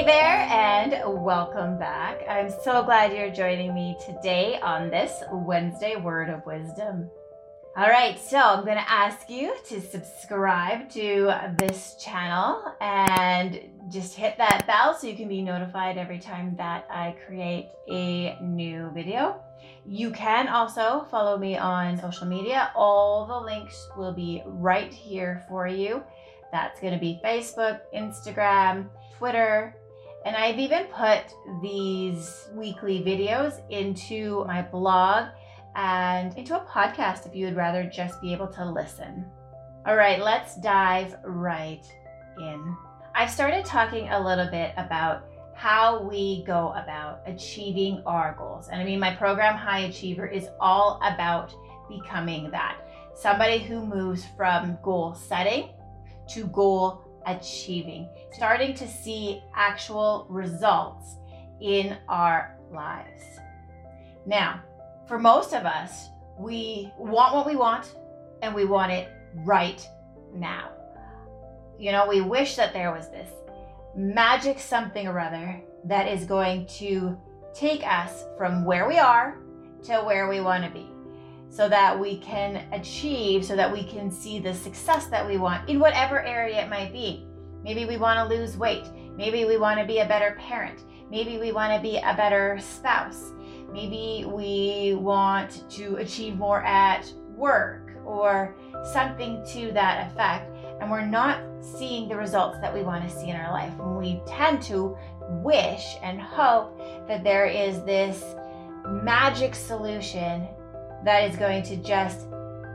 Hey there, and welcome back. I'm so glad you're joining me today on this Wednesday Word of Wisdom. All right, so I'm going to ask you to subscribe to this channel and just hit that bell so you can be notified every time that I create a new video. You can also follow me on social media. All the links will be right here for you. That's going to be Facebook, Instagram, Twitter, and I've even put these weekly videos into my blog and into a podcast if you would rather just be able to listen. All right, let's dive right in. I've started talking a little bit about how we go about achieving our goals. And I mean, my program High Achiever is all about becoming that somebody who moves from goal setting to goal achieving, starting to see actual results in our lives. Now, for most of us, we want what we want and we want it right now. You know, we wish that there was this magic something or other that is going to take us from where we are to where we want to be so that we can achieve, so that we can see the success that we want in whatever area it might be. Maybe we want to lose weight. Maybe we want to be a better parent. Maybe we want to be a better spouse. Maybe we want to achieve more at work or something to that effect. And we're not seeing the results that we want to see in our life. And we tend to wish and hope that there is this magic solution that is going to just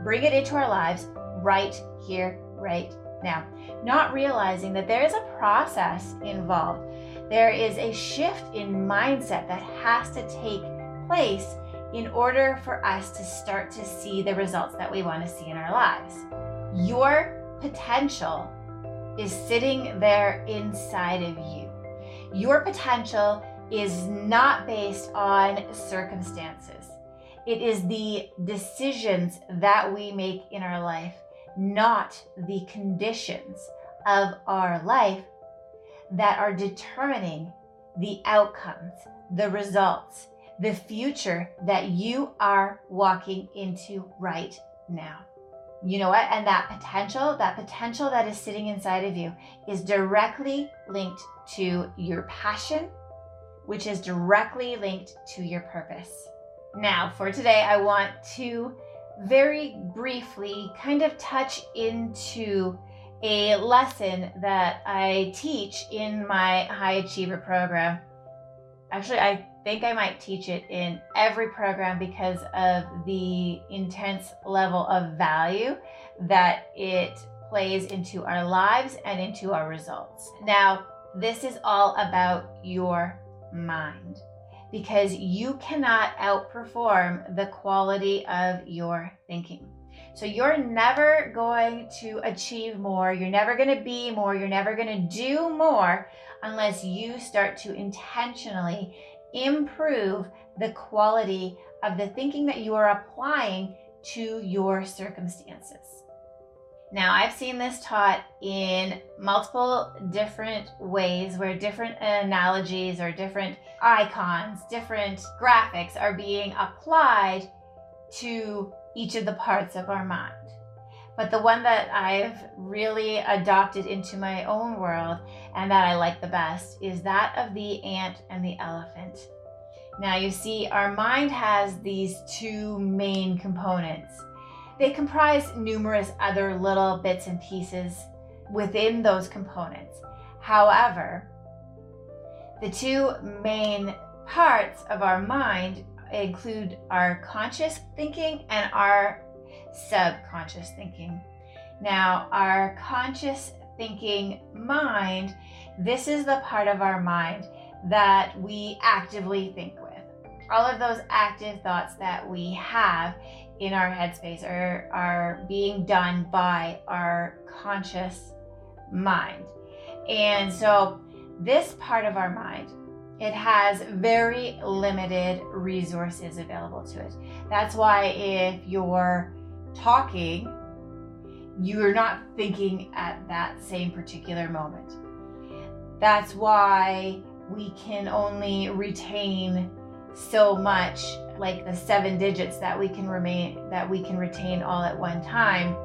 bring it into our lives right here, right now. Not realizing that there is a process involved. There is a shift in mindset that has to take place in order for us to start to see the results that we want to see in our lives. Your potential is sitting there inside of you. Your potential is not based on circumstances. It is the decisions that we make in our life, not the conditions of our life that are determining the outcomes, the results, the future that you are walking into right now. You know what? And that potential, that potential that is sitting inside of you is directly linked to your passion, which is directly linked to your purpose. Now, for today, I want to very briefly kind of touch into a lesson that I teach in my High Achiever program. Actually, I think I might teach it in every program because of the intense level of value that it plays into our lives and into our results. Now, this is all about your mind because you cannot outperform the quality of your thinking. So you're never going to achieve more, you're never going to be more, you're never going to do more unless you start to intentionally improve the quality of the thinking that you are applying to your circumstances. Now, I've seen this taught in multiple different ways where different analogies or different icons, different graphics are being applied to each of the parts of our mind. But the one that I've really adopted into my own world and that I like the best is that of the ant and the elephant. Now, you see, our mind has these two main components they comprise numerous other little bits and pieces within those components. However, the two main parts of our mind include our conscious thinking and our subconscious thinking. Now, our conscious thinking mind, this is the part of our mind that we actively think with. All of those active thoughts that we have in our headspace are, are being done by our conscious mind. And so, this part of our mind, it has very limited resources available to it. That's why if you're talking, you're not thinking at that same particular moment. That's why we can only retain so much like the seven digits that we can remain that we can retain all at one time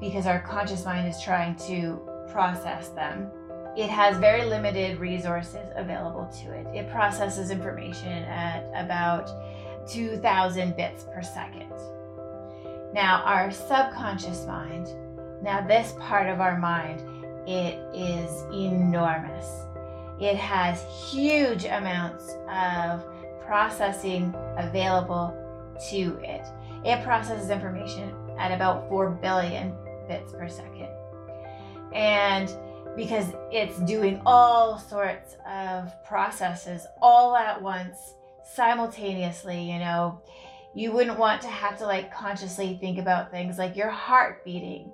because our conscious mind is trying to process them. It has very limited resources available to it. It processes information at about 2000 bits per second. Now our subconscious mind now this part of our mind it is enormous. It has huge amounts of processing available to it. It processes information at about 4 billion bits per second. And because it's doing all sorts of processes all at once, simultaneously, you know, you wouldn't want to have to like consciously think about things like your heart beating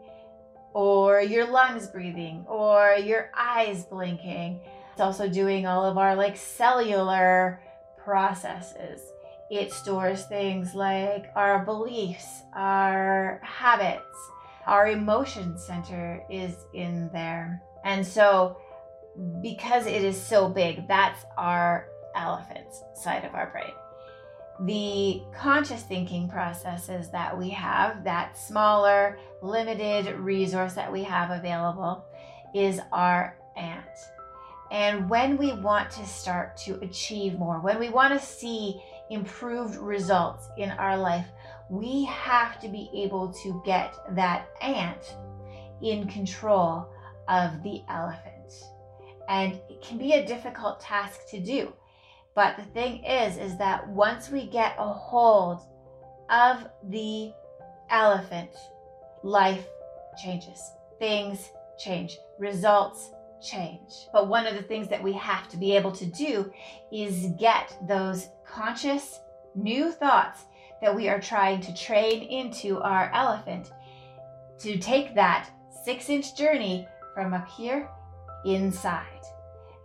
or your lungs breathing or your eyes blinking. It's also doing all of our like cellular processes. It stores things like our beliefs, our habits, our emotion center is in there. And so, because it is so big, that's our elephant side of our brain. The conscious thinking processes that we have, that smaller, limited resource that we have available, is our ant. And when we want to start to achieve more, when we want to see improved results in our life, we have to be able to get that ant in control of the elephant. And it can be a difficult task to do. But the thing is, is that once we get a hold of the elephant, life changes, things change, results change. But one of the things that we have to be able to do is get those conscious new thoughts that we are trying to train into our elephant to take that six inch journey from up here inside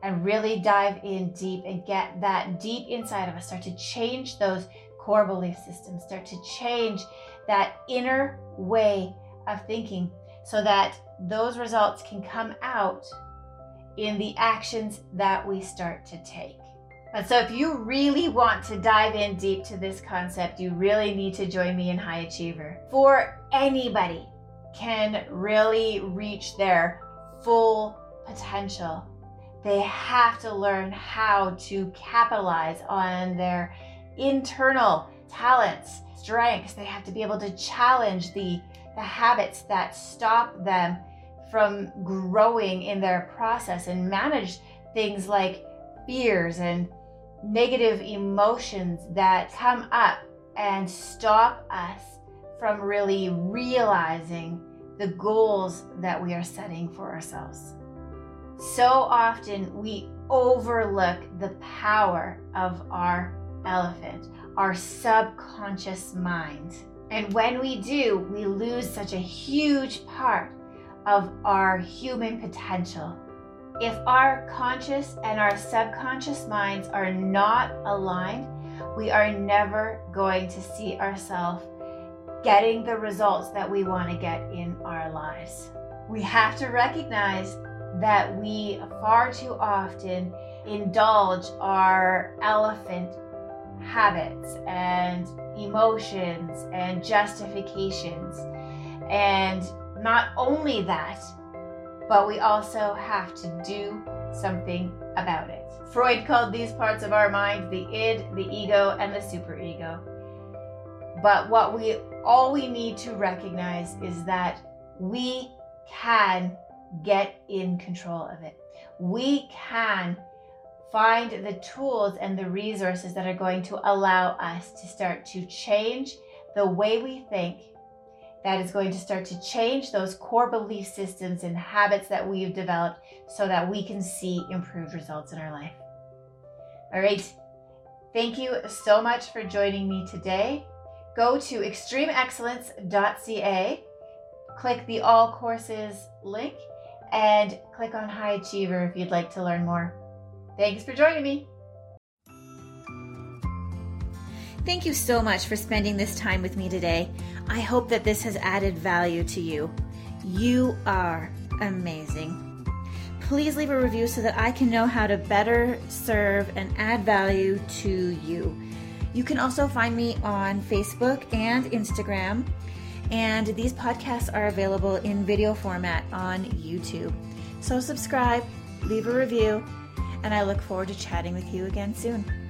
and really dive in deep and get that deep inside of us, start to change those core belief systems, start to change that inner way of thinking so that those results can come out in the actions that we start to take. And so, if you really want to dive in deep to this concept, you really need to join me in High Achiever. For anybody can really reach their full potential, they have to learn how to capitalize on their internal talents, strengths. They have to be able to challenge the, the habits that stop them from growing in their process and manage things like fears and negative emotions that come up and stop us from really realizing the goals that we are setting for ourselves. So often we overlook the power of our elephant, our subconscious mind. And when we do, we lose such a huge part of our human potential. If our conscious and our subconscious minds are not aligned, we are never going to see ourselves getting the results that we want to get in our lives. We have to recognize that we far too often indulge our elephant habits and emotions and justifications and not only that, but we also have to do something about it. Freud called these parts of our mind the id, the ego, and the superego. But what we all we need to recognize is that we can get in control of it. We can find the tools and the resources that are going to allow us to start to change the way we think that is going to start to change those core belief systems and habits that we've developed so that we can see improved results in our life. All right. Thank you so much for joining me today. Go to extremeexcellence.ca, click the All Courses link, and click on High Achiever if you'd like to learn more. Thanks for joining me. Thank you so much for spending this time with me today. I hope that this has added value to you. You are amazing. Please leave a review so that I can know how to better serve and add value to you. You can also find me on Facebook and Instagram. And these podcasts are available in video format on YouTube. So subscribe, leave a review, and I look forward to chatting with you again soon.